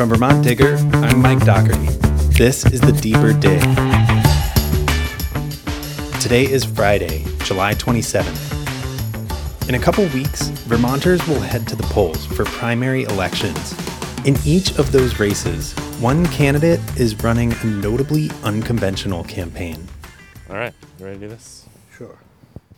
From Vermont Digger, I'm Mike Dougherty. This is the Deeper Dig. Today is Friday, July 27th. In a couple weeks, Vermonters will head to the polls for primary elections. In each of those races, one candidate is running a notably unconventional campaign. All right, you ready to do this? Sure.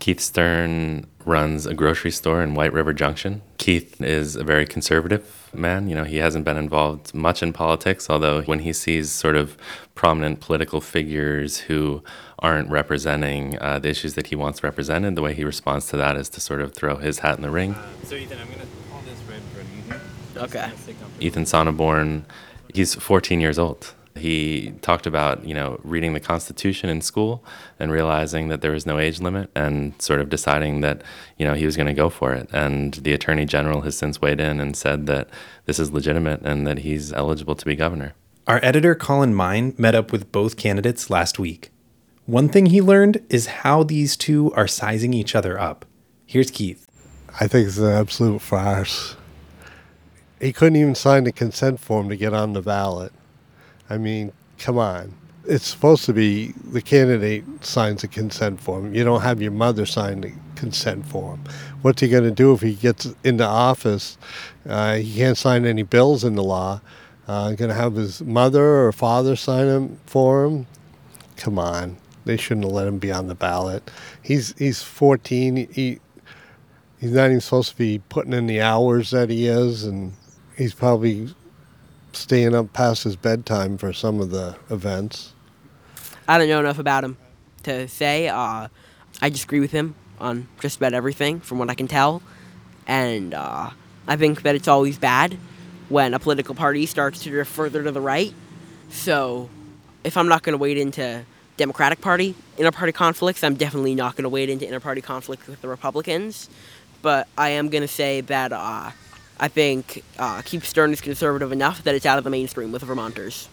Keith Stern runs a grocery store in White River Junction. Keith is a very conservative man. You know, he hasn't been involved much in politics, although when he sees sort of prominent political figures who aren't representing uh, the issues that he wants represented, the way he responds to that is to sort of throw his hat in the ring. So Ethan, I'm gonna call this right for front of you. Okay. Ethan Sonneborn, he's 14 years old. He talked about, you know, reading the Constitution in school and realizing that there was no age limit and sort of deciding that, you know, he was going to go for it. And the Attorney General has since weighed in and said that this is legitimate and that he's eligible to be governor. Our editor, Colin Meyn, met up with both candidates last week. One thing he learned is how these two are sizing each other up. Here's Keith. I think it's an absolute farce. He couldn't even sign the consent form to get on the ballot. I mean, come on. It's supposed to be the candidate signs a consent form. You don't have your mother sign the consent form. What's he going to do if he gets into office? Uh, he can't sign any bills in the law. Uh, going to have his mother or father sign them for him? Come on. They shouldn't have let him be on the ballot. He's he's 14. He he's not even supposed to be putting in the hours that he is, and he's probably staying up past his bedtime for some of the events. I don't know enough about him to say. Uh, I disagree with him on just about everything, from what I can tell. And uh, I think that it's always bad when a political party starts to drift further to the right. So, if I'm not going to wade into Democratic Party inter-party conflicts, I'm definitely not going to wade into inter-party conflicts with the Republicans. But I am going to say that uh, I think uh, Keith Stern is conservative enough that it's out of the mainstream with the Vermonters.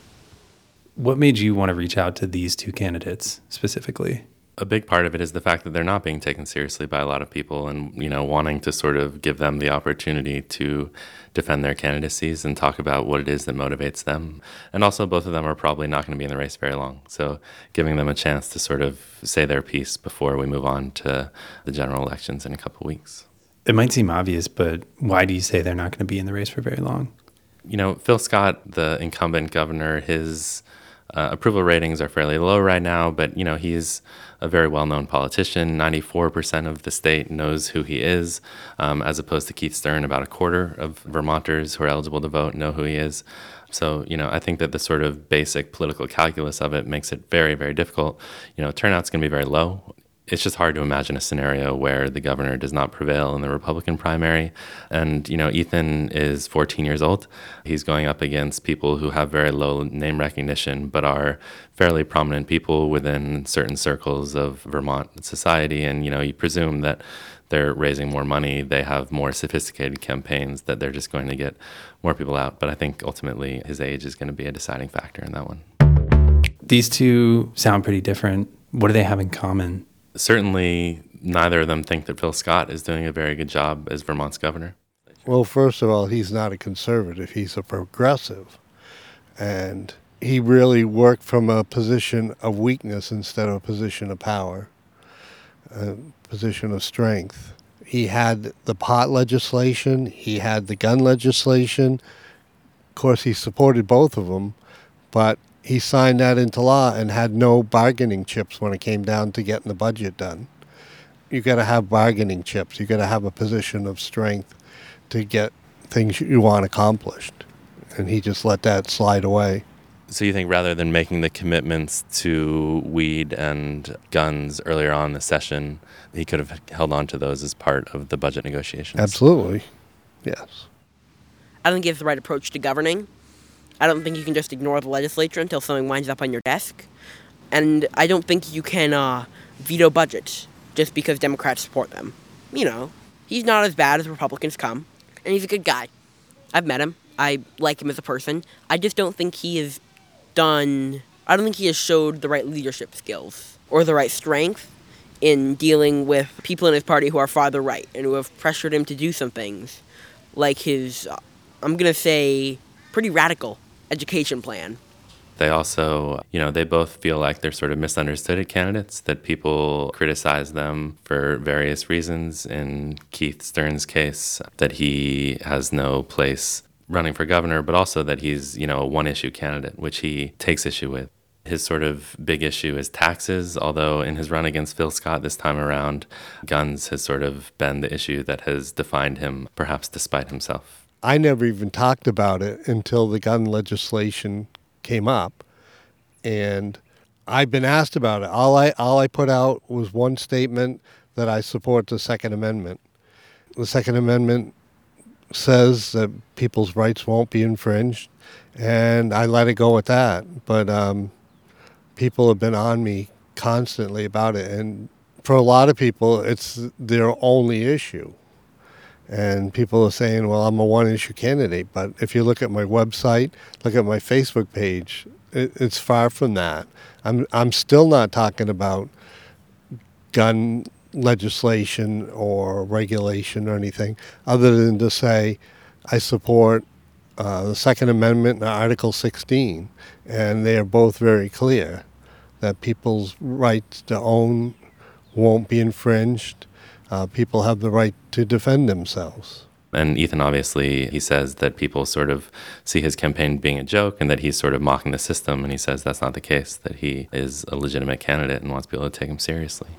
What made you want to reach out to these two candidates specifically? a big part of it is the fact that they're not being taken seriously by a lot of people and you know wanting to sort of give them the opportunity to defend their candidacies and talk about what it is that motivates them and also both of them are probably not going to be in the race very long so giving them a chance to sort of say their piece before we move on to the general elections in a couple weeks it might seem obvious but why do you say they're not going to be in the race for very long you know phil scott the incumbent governor his uh, approval ratings are fairly low right now, but you know he's a very well-known politician. Ninety-four percent of the state knows who he is, um, as opposed to Keith Stern. About a quarter of Vermonters who are eligible to vote know who he is. So you know, I think that the sort of basic political calculus of it makes it very, very difficult. You know, turnout's going to be very low it's just hard to imagine a scenario where the governor does not prevail in the Republican primary. And, you know, Ethan is 14 years old. He's going up against people who have very low name recognition, but are fairly prominent people within certain circles of Vermont society. And, you know, you presume that they're raising more money, they have more sophisticated campaigns, that they're just going to get more people out. But I think ultimately his age is going to be a deciding factor in that one. These two sound pretty different. What do they have in common? Certainly neither of them think that Phil Scott is doing a very good job as Vermont's governor. Well, first of all, he's not a conservative, he's a progressive. And he really worked from a position of weakness instead of a position of power, a position of strength. He had the pot legislation, he had the gun legislation. Of course, he supported both of them, but he signed that into law and had no bargaining chips when it came down to getting the budget done. You got to have bargaining chips. You got to have a position of strength to get things you want accomplished. And he just let that slide away. So you think rather than making the commitments to weed and guns earlier on in the session, he could have held on to those as part of the budget negotiations? Absolutely. Yes. I don't think he has the right approach to governing. I don't think you can just ignore the legislature until something winds up on your desk. And I don't think you can uh, veto budgets just because Democrats support them. You know, he's not as bad as Republicans come, and he's a good guy. I've met him. I like him as a person. I just don't think he has done. I don't think he has showed the right leadership skills or the right strength in dealing with people in his party who are farther right and who have pressured him to do some things, like his. Uh, I'm gonna say pretty radical education plan. They also, you know, they both feel like they're sort of misunderstood candidates, that people criticize them for various reasons. In Keith Stern's case, that he has no place running for governor, but also that he's, you know, a one issue candidate, which he takes issue with. His sort of big issue is taxes, although in his run against Phil Scott this time around, guns has sort of been the issue that has defined him, perhaps despite himself. I never even talked about it until the gun legislation came up, and I've been asked about it. All I all I put out was one statement that I support the Second Amendment. The Second Amendment says that people's rights won't be infringed, and I let it go at that. But um, people have been on me constantly about it, and for a lot of people, it's their only issue. And people are saying, well, I'm a one issue candidate. But if you look at my website, look at my Facebook page, it, it's far from that. I'm, I'm still not talking about gun legislation or regulation or anything other than to say I support uh, the Second Amendment and Article 16. And they are both very clear that people's rights to own won't be infringed uh, people have the right to defend themselves. And Ethan obviously he says that people sort of see his campaign being a joke and that he's sort of mocking the system and he says that's not the case that he is a legitimate candidate and wants people to take him seriously.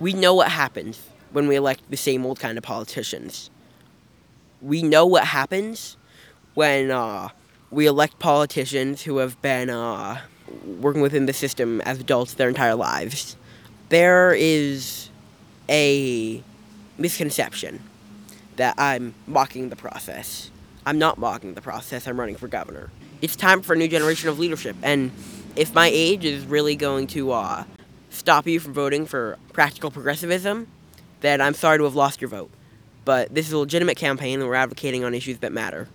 We know what happens when we elect the same old kind of politicians. We know what happens when uh, we elect politicians who have been uh, working within the system as adults their entire lives. There is a misconception that I'm mocking the process. I'm not mocking the process, I'm running for governor. It's time for a new generation of leadership, and if my age is really going to uh, stop you from voting for practical progressivism, then I'm sorry to have lost your vote. But this is a legitimate campaign, and we're advocating on issues that matter.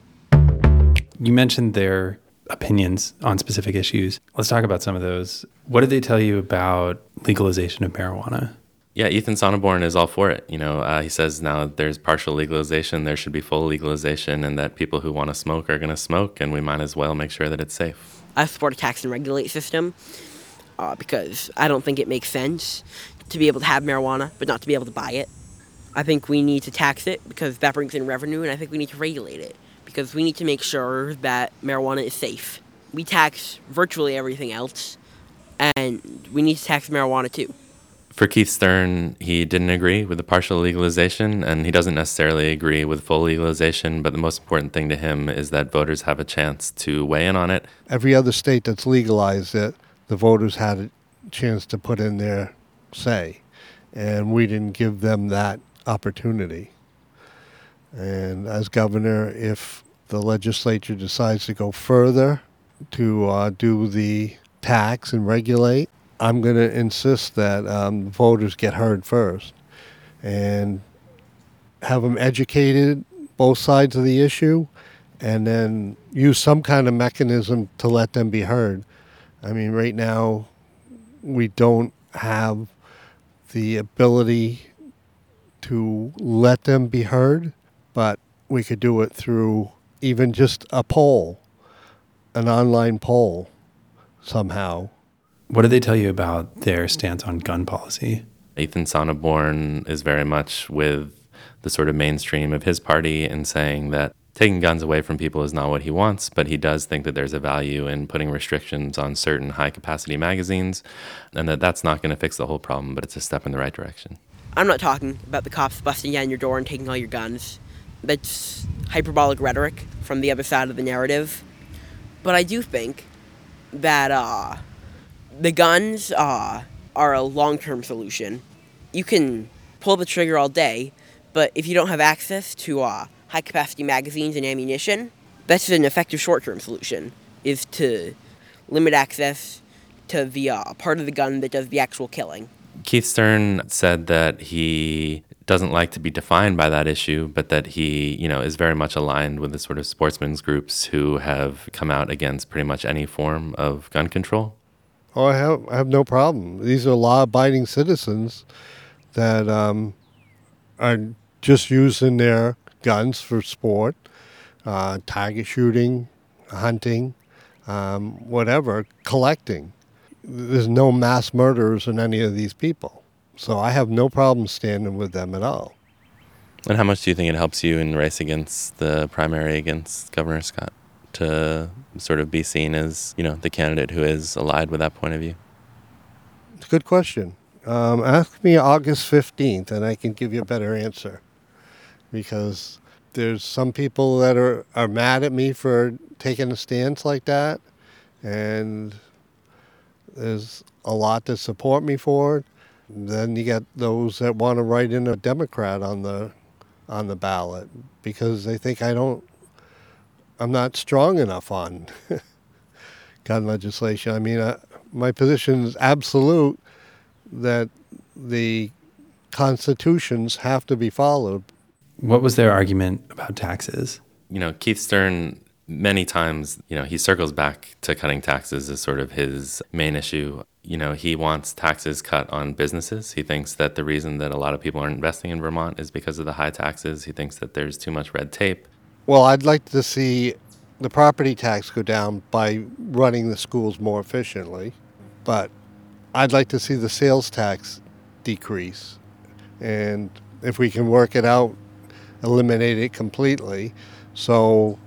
You mentioned their opinions on specific issues. Let's talk about some of those. What did they tell you about legalization of marijuana? Yeah, Ethan Sonneborn is all for it. You know, uh, he says now there's partial legalization, there should be full legalization, and that people who want to smoke are going to smoke, and we might as well make sure that it's safe. I support a tax and regulate system uh, because I don't think it makes sense to be able to have marijuana but not to be able to buy it. I think we need to tax it because that brings in revenue, and I think we need to regulate it because we need to make sure that marijuana is safe. We tax virtually everything else, and we need to tax marijuana too for Keith Stern, he didn't agree with the partial legalization, and he doesn't necessarily agree with full legalization. But the most important thing to him is that voters have a chance to weigh in on it. Every other state that's legalized it, the voters had a chance to put in their say, and we didn't give them that opportunity. And as governor, if the legislature decides to go further to uh, do the tax and regulate, I'm going to insist that um, voters get heard first and have them educated both sides of the issue and then use some kind of mechanism to let them be heard. I mean, right now, we don't have the ability to let them be heard, but we could do it through even just a poll, an online poll somehow. What did they tell you about their stance on gun policy? Ethan Sonneborn is very much with the sort of mainstream of his party in saying that taking guns away from people is not what he wants, but he does think that there's a value in putting restrictions on certain high capacity magazines and that that's not going to fix the whole problem, but it's a step in the right direction. I'm not talking about the cops busting down your door and taking all your guns. That's hyperbolic rhetoric from the other side of the narrative. But I do think that uh, the guns uh, are a long term solution. You can pull the trigger all day, but if you don't have access to uh, high capacity magazines and ammunition, that's an effective short term solution, is to limit access to the uh, part of the gun that does the actual killing. Keith Stern said that he doesn't like to be defined by that issue, but that he, you know, is very much aligned with the sort of sportsmen's groups who have come out against pretty much any form of gun control. Oh, I have I have no problem. These are law-abiding citizens that um, are just using their guns for sport, uh, target shooting, hunting, um, whatever, collecting. There's no mass murderers in any of these people. So I have no problem standing with them at all. And how much do you think it helps you in the race against the primary against Governor Scott to sort of be seen as, you know, the candidate who is allied with that point of view? It's a good question. Um, ask me August 15th and I can give you a better answer. Because there's some people that are, are mad at me for taking a stance like that. And there's a lot that support me for it. Then you get those that want to write in a Democrat on the on the ballot because they think I don't I'm not strong enough on gun legislation. I mean, uh, my position is absolute that the constitutions have to be followed. What was their argument about taxes? You know, Keith Stern many times, you know, he circles back to cutting taxes as sort of his main issue. You know, he wants taxes cut on businesses. He thinks that the reason that a lot of people aren't investing in Vermont is because of the high taxes. He thinks that there's too much red tape. Well, I'd like to see the property tax go down by running the schools more efficiently, but I'd like to see the sales tax decrease. And if we can work it out, eliminate it completely. So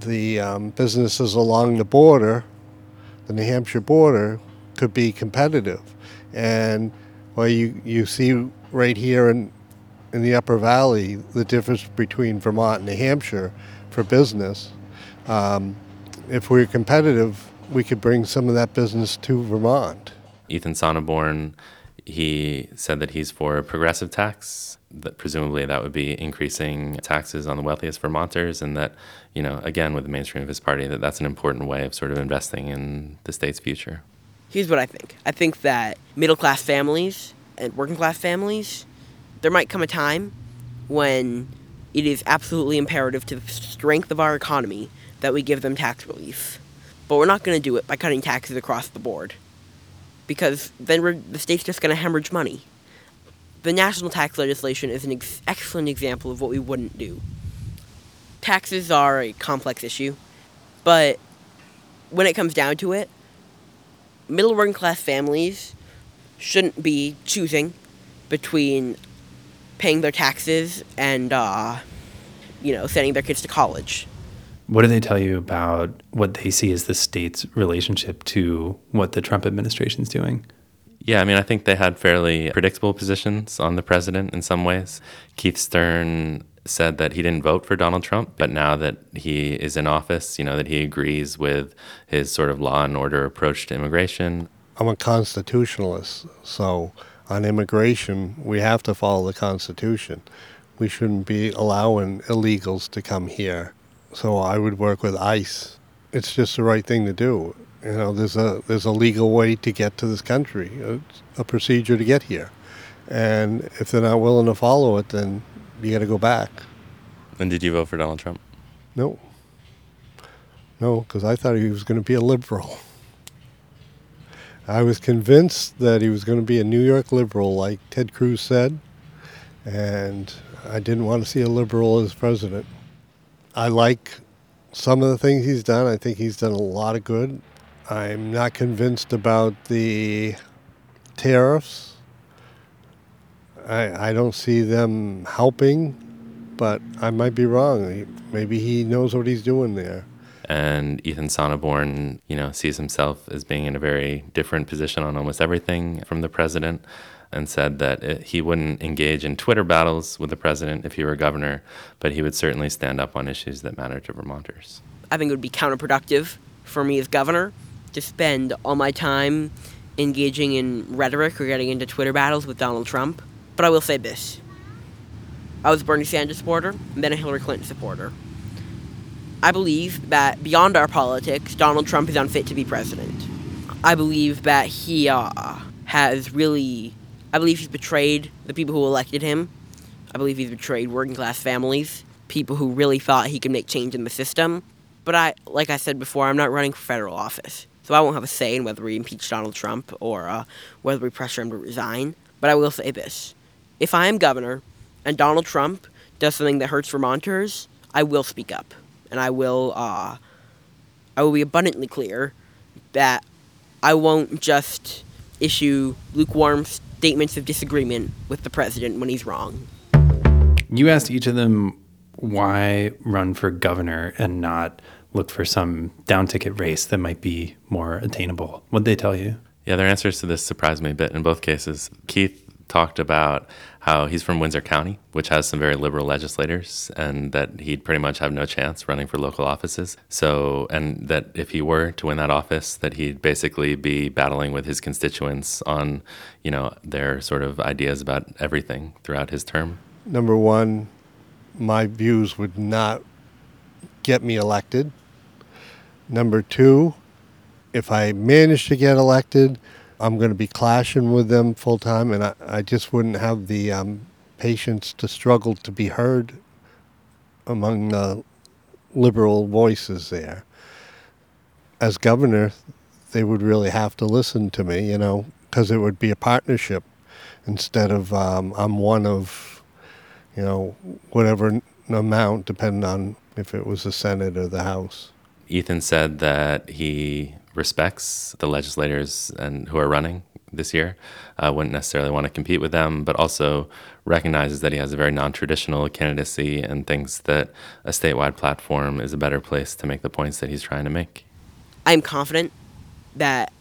the um, businesses along the border, the New Hampshire border, could be competitive. And well, you, you see right here in, in the Upper Valley the difference between Vermont and New Hampshire for business. Um, if we're competitive, we could bring some of that business to Vermont. Ethan Sonneborn, he said that he's for a progressive tax. That presumably that would be increasing taxes on the wealthiest Vermonters, and that, you know, again with the mainstream of his party, that that's an important way of sort of investing in the state's future. Here's what I think. I think that middle class families and working class families, there might come a time when it is absolutely imperative to the strength of our economy that we give them tax relief. But we're not going to do it by cutting taxes across the board. Because then the state's just going to hemorrhage money. The national tax legislation is an ex- excellent example of what we wouldn't do. Taxes are a complex issue, but when it comes down to it, middle working class families shouldn't be choosing between paying their taxes and, uh, you know, sending their kids to college. What do they tell you about what they see as the state's relationship to what the Trump administration is doing? Yeah, I mean, I think they had fairly predictable positions on the president in some ways. Keith Stern said that he didn't vote for Donald Trump, but now that he is in office, you know, that he agrees with his sort of law and order approach to immigration. I'm a constitutionalist, so on immigration, we have to follow the Constitution. We shouldn't be allowing illegals to come here. So I would work with ICE. It's just the right thing to do. You know, there's a there's a legal way to get to this country, a, a procedure to get here, and if they're not willing to follow it, then you got to go back. And did you vote for Donald Trump? No. No, because I thought he was going to be a liberal. I was convinced that he was going to be a New York liberal, like Ted Cruz said, and I didn't want to see a liberal as president. I like some of the things he's done. I think he's done a lot of good. I'm not convinced about the tariffs. I, I don't see them helping, but I might be wrong. Maybe he knows what he's doing there. And Ethan Sonneborn, you know, sees himself as being in a very different position on almost everything from the president and said that it, he wouldn't engage in Twitter battles with the president if he were governor, but he would certainly stand up on issues that matter to Vermonters. I think it would be counterproductive for me as governor to spend all my time engaging in rhetoric or getting into Twitter battles with Donald Trump. But I will say this I was a Bernie Sanders supporter and then a Hillary Clinton supporter. I believe that beyond our politics, Donald Trump is unfit to be president. I believe that he uh, has really. I believe he's betrayed the people who elected him. I believe he's betrayed working class families, people who really thought he could make change in the system. But I, like I said before, I'm not running for federal office, so I won't have a say in whether we impeach Donald Trump or uh, whether we pressure him to resign. But I will say this: if I am governor and Donald Trump does something that hurts Vermonters, I will speak up and I will uh, I will be abundantly clear that I won't just issue lukewarm statements of disagreement with the president when he's wrong. You asked each of them why run for governor and not look for some down ticket race that might be more attainable. What'd they tell you? Yeah, their answers to this surprised me a bit in both cases. Keith talked about how he's from Windsor County, which has some very liberal legislators, and that he'd pretty much have no chance running for local offices. So, and that if he were to win that office, that he'd basically be battling with his constituents on, you know, their sort of ideas about everything throughout his term. Number one, my views would not get me elected. Number two, if I managed to get elected, I'm going to be clashing with them full time, and I, I just wouldn't have the um, patience to struggle to be heard among the liberal voices there. As governor, they would really have to listen to me, you know, because it would be a partnership instead of um, I'm one of, you know, whatever amount, depending on if it was the Senate or the House. Ethan said that he respects the legislators and who are running this year. Uh, wouldn't necessarily want to compete with them, but also recognizes that he has a very non-traditional candidacy and thinks that a statewide platform is a better place to make the points that he's trying to make. I'm confident that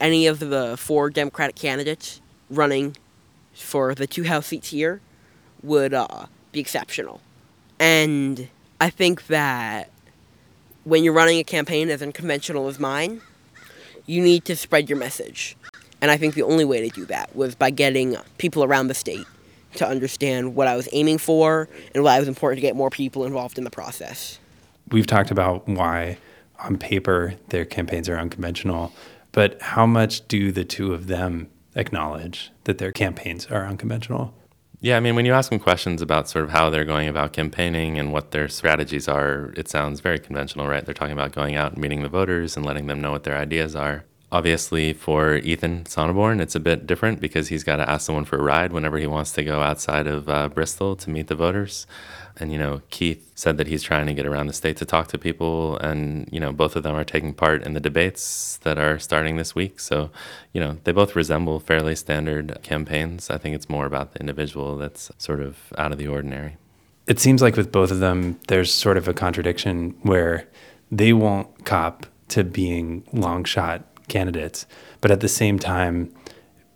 any of the four Democratic candidates running for the two House seats here would uh, be exceptional. And I think that when you're running a campaign as unconventional as mine, you need to spread your message. And I think the only way to do that was by getting people around the state to understand what I was aiming for and why it was important to get more people involved in the process. We've talked about why, on paper, their campaigns are unconventional, but how much do the two of them acknowledge that their campaigns are unconventional? Yeah, I mean, when you ask them questions about sort of how they're going about campaigning and what their strategies are, it sounds very conventional, right? They're talking about going out and meeting the voters and letting them know what their ideas are. Obviously, for Ethan Sonneborn, it's a bit different because he's got to ask someone for a ride whenever he wants to go outside of uh, Bristol to meet the voters. And, you know, Keith said that he's trying to get around the state to talk to people. And, you know, both of them are taking part in the debates that are starting this week. So, you know, they both resemble fairly standard campaigns. I think it's more about the individual that's sort of out of the ordinary. It seems like with both of them, there's sort of a contradiction where they won't cop to being long shot candidates, but at the same time,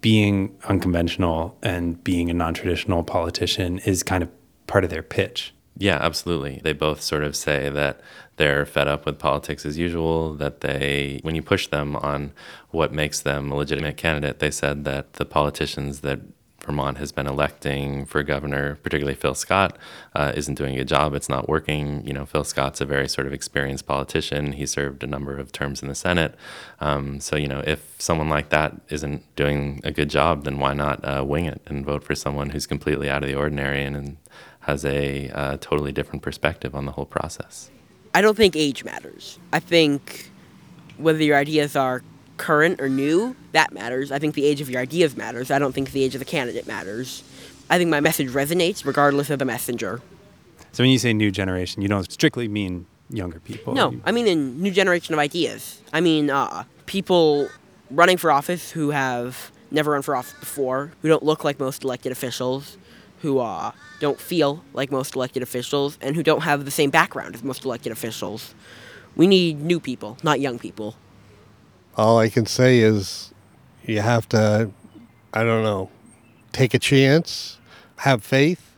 being unconventional and being a non traditional politician is kind of part of their pitch. Yeah, absolutely. They both sort of say that they're fed up with politics as usual, that they, when you push them on what makes them a legitimate candidate, they said that the politicians that Vermont has been electing for governor, particularly Phil Scott, uh, isn't doing a good job. It's not working. You know, Phil Scott's a very sort of experienced politician. He served a number of terms in the Senate. Um, so, you know, if someone like that isn't doing a good job, then why not uh, wing it and vote for someone who's completely out of the ordinary and, and has a uh, totally different perspective on the whole process? I don't think age matters. I think whether your ideas are current or new, that matters. I think the age of your ideas matters. I don't think the age of the candidate matters. I think my message resonates regardless of the messenger. So when you say new generation, you don't strictly mean younger people. No, I mean a new generation of ideas. I mean uh, people running for office who have never run for office before, who don't look like most elected officials, who uh, don't feel like most elected officials, and who don't have the same background as most elected officials. We need new people, not young people. All I can say is you have to, I don't know, take a chance, have faith.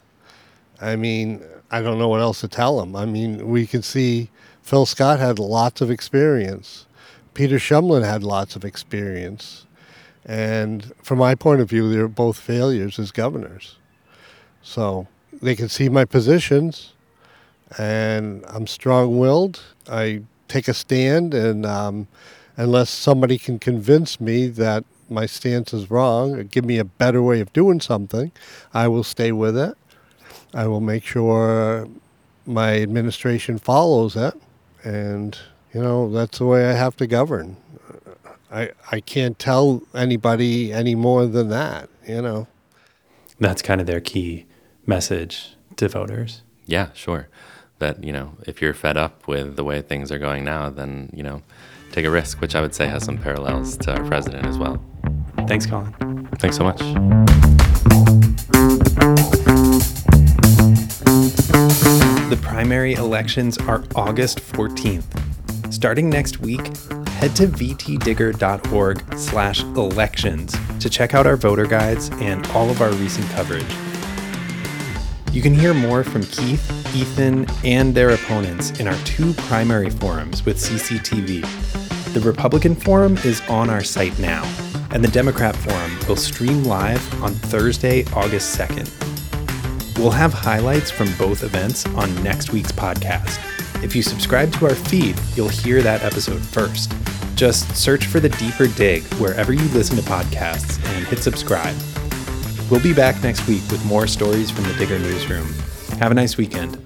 I mean, I don't know what else to tell them. I mean, we can see Phil Scott had lots of experience. Peter Shumlin had lots of experience. And from my point of view, they're both failures as governors. So they can see my positions, and I'm strong willed. I take a stand, and um, unless somebody can convince me that my stance is wrong or give me a better way of doing something, I will stay with it. I will make sure my administration follows it, and you know that's the way I have to govern. I I can't tell anybody any more than that. You know. That's kind of their key message to voters. Yeah, sure. But you know, if you're fed up with the way things are going now, then you know, take a risk, which I would say has some parallels to our president as well. Thanks, Colin. Thanks so much. The primary elections are August 14th. Starting next week, head to vtdigger.org slash elections to check out our voter guides and all of our recent coverage. You can hear more from Keith, Ethan, and their opponents in our two primary forums with CCTV. The Republican Forum is on our site now, and the Democrat Forum will stream live on Thursday, August 2nd. We'll have highlights from both events on next week's podcast. If you subscribe to our feed, you'll hear that episode first. Just search for the Deeper Dig wherever you listen to podcasts and hit subscribe. We'll be back next week with more stories from the Digger Newsroom. Have a nice weekend.